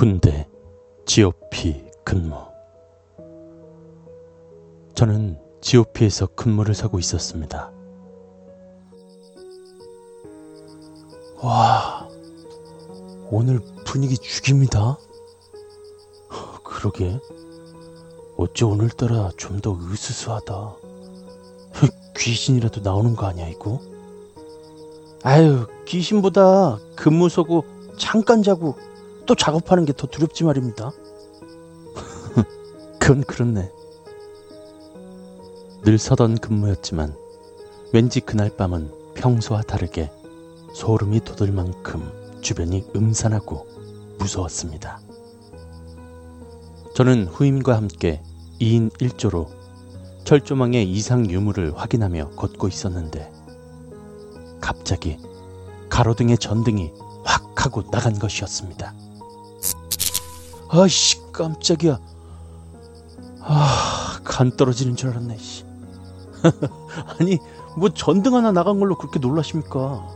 군대 GOP 근무. 저는 GOP에서 근무를 서고 있었습니다. 와, 오늘 분위기 죽입니다. 그러게. 어째 오늘따라 좀 더 으스스하다. 귀신이라도 나오는 거 아니야, 이거? 아유, 귀신보다 근무 서고 잠깐 자고 또 작업하는 게 더 두렵지 말입니다. 그건 그렇네. 늘 서던 근무였지만 왠지 그날 밤은 평소와 다르게 소름이 돋을 만큼 주변이 음산하고 무서웠습니다. 저는 후임과 함께 2인 1조로 철조망의 이상 유무를 확인하며 걷고 있었는데 갑자기 가로등의 전등이 확 하고 나간 것이었습니다. 아이씨 깜짝이야. 아, 간 떨어지는 줄 알았네. 씨. 아니, 뭐 전등 하나 나간 걸로 그렇게 놀라십니까?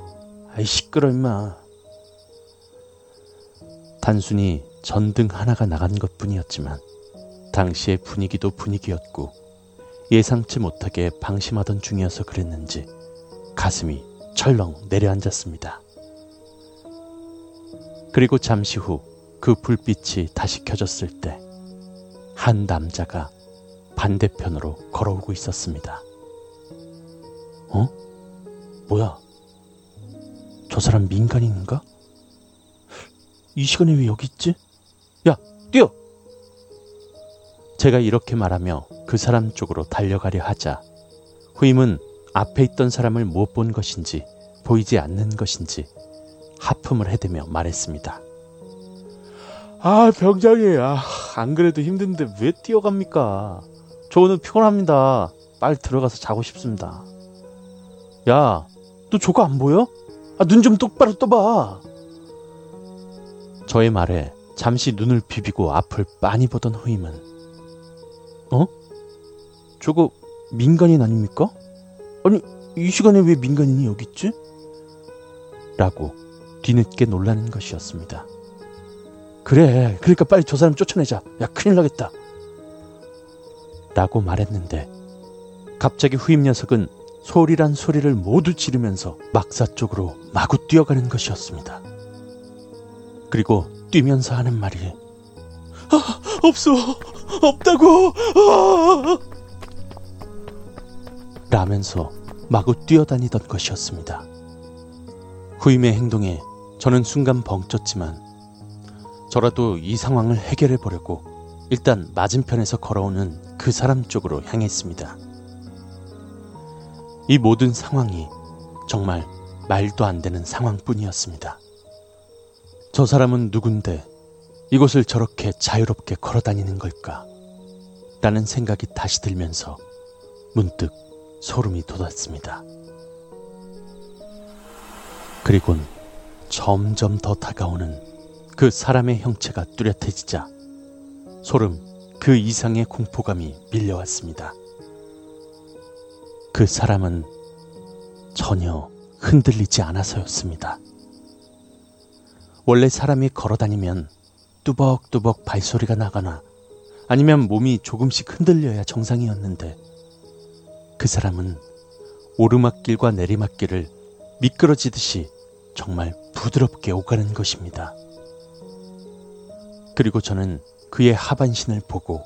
아이 시끄러 임마. 단순히 전등 하나가 나간 것뿐이었지만 당시의 분위기도 분위기였고 예상치 못하게 방심하던 중이어서 그랬는지 가슴이 철렁 내려앉았습니다. 그리고 잠시 후 그 불빛이 다시 켜졌을 때 한 남자가 반대편으로 걸어오고 있었습니다. 어? 뭐야? 저 사람 민간인인가? 이 시간에 왜 여기 있지? 야, 뛰어! 제가 이렇게 말하며 그 사람 쪽으로 달려가려 하자 후임은 앞에 있던 사람을 못 본 것인지 보이지 않는 것인지 하품을 해대며 말했습니다. 아, 병장이, 아, 안 그래도 힘든데 왜 뛰어갑니까? 저 오늘 피곤합니다. 빨리 들어가서 자고 싶습니다. 야, 너 저거 안 보여? 아, 눈 좀 똑바로 떠봐. 저의 말에 잠시 눈을 비비고 앞을 많이 보던 후임은, 어? 저거 민간인 아닙니까? 아니, 이 시간에 왜 민간인이 여기 있지? 라고 뒤늦게 놀라는 것이었습니다. 그래, 그러니까 빨리 저 사람 쫓아내자. 야, 큰일 나겠다. 라고 말했는데, 갑자기 후임 녀석은 소리란 소리를 모두 지르면서 막사 쪽으로 마구 뛰어가는 것이었습니다. 그리고 뛰면서 하는 말이, 아, 없어! 없다고! 아! 라면서 마구 뛰어다니던 것이었습니다. 후임의 행동에 저는 순간 벙쪘지만 저라도 이 상황을 해결해 보려고 일단 맞은편에서 걸어오는 그 사람 쪽으로 향했습니다. 이 모든 상황이 정말 말도 안 되는 상황뿐이었습니다. 저 사람은 누군데 이곳을 저렇게 자유롭게 걸어 다니는 걸까? 라는 생각이 다시 들면서 문득 소름이 돋았습니다. 그리곤 점점 더 다가오는 그 사람의 형체가 뚜렷해지자 소름 그 이상의 공포감이 밀려왔습니다. 그 사람은 전혀 흔들리지 않아서였습니다. 원래 사람이 걸어 다니면 뚜벅뚜벅 발소리가 나거나 아니면 몸이 조금씩 흔들려야 정상이었는데 그 사람은 오르막길과 내리막길을 미끄러지듯이 정말 부드럽게 오가는 것입니다. 그리고 저는 그의 하반신을 보고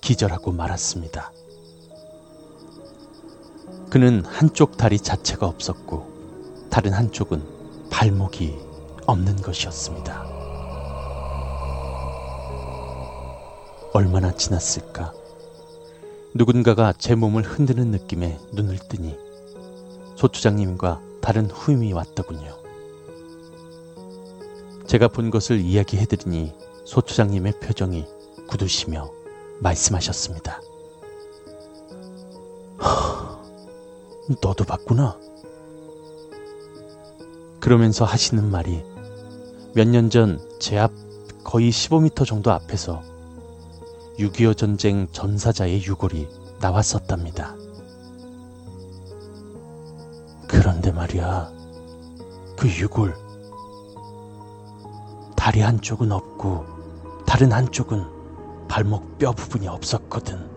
기절하고 말았습니다. 그는 한쪽 다리 자체가 없었고 다른 한쪽은 발목이 없는 것이었습니다. 얼마나 지났을까? 누군가가 제 몸을 흔드는 느낌에 눈을 뜨니 소추장님과 다른 후임이 왔더군요. 제가 본 것을 이야기해드리니 소추장님의 표정이 굳으시며 말씀하셨습니다. 너도 봤구나. 그러면서 하시는 말이 몇 년 전 제 앞 거의 15m 정도 앞에서 6.25 전쟁 전사자의 유골이 나왔었답니다. 그런데 말이야, 그 유골, 다리 한쪽은 없고 다른 한쪽은 발목 뼈 부분이 없었거든.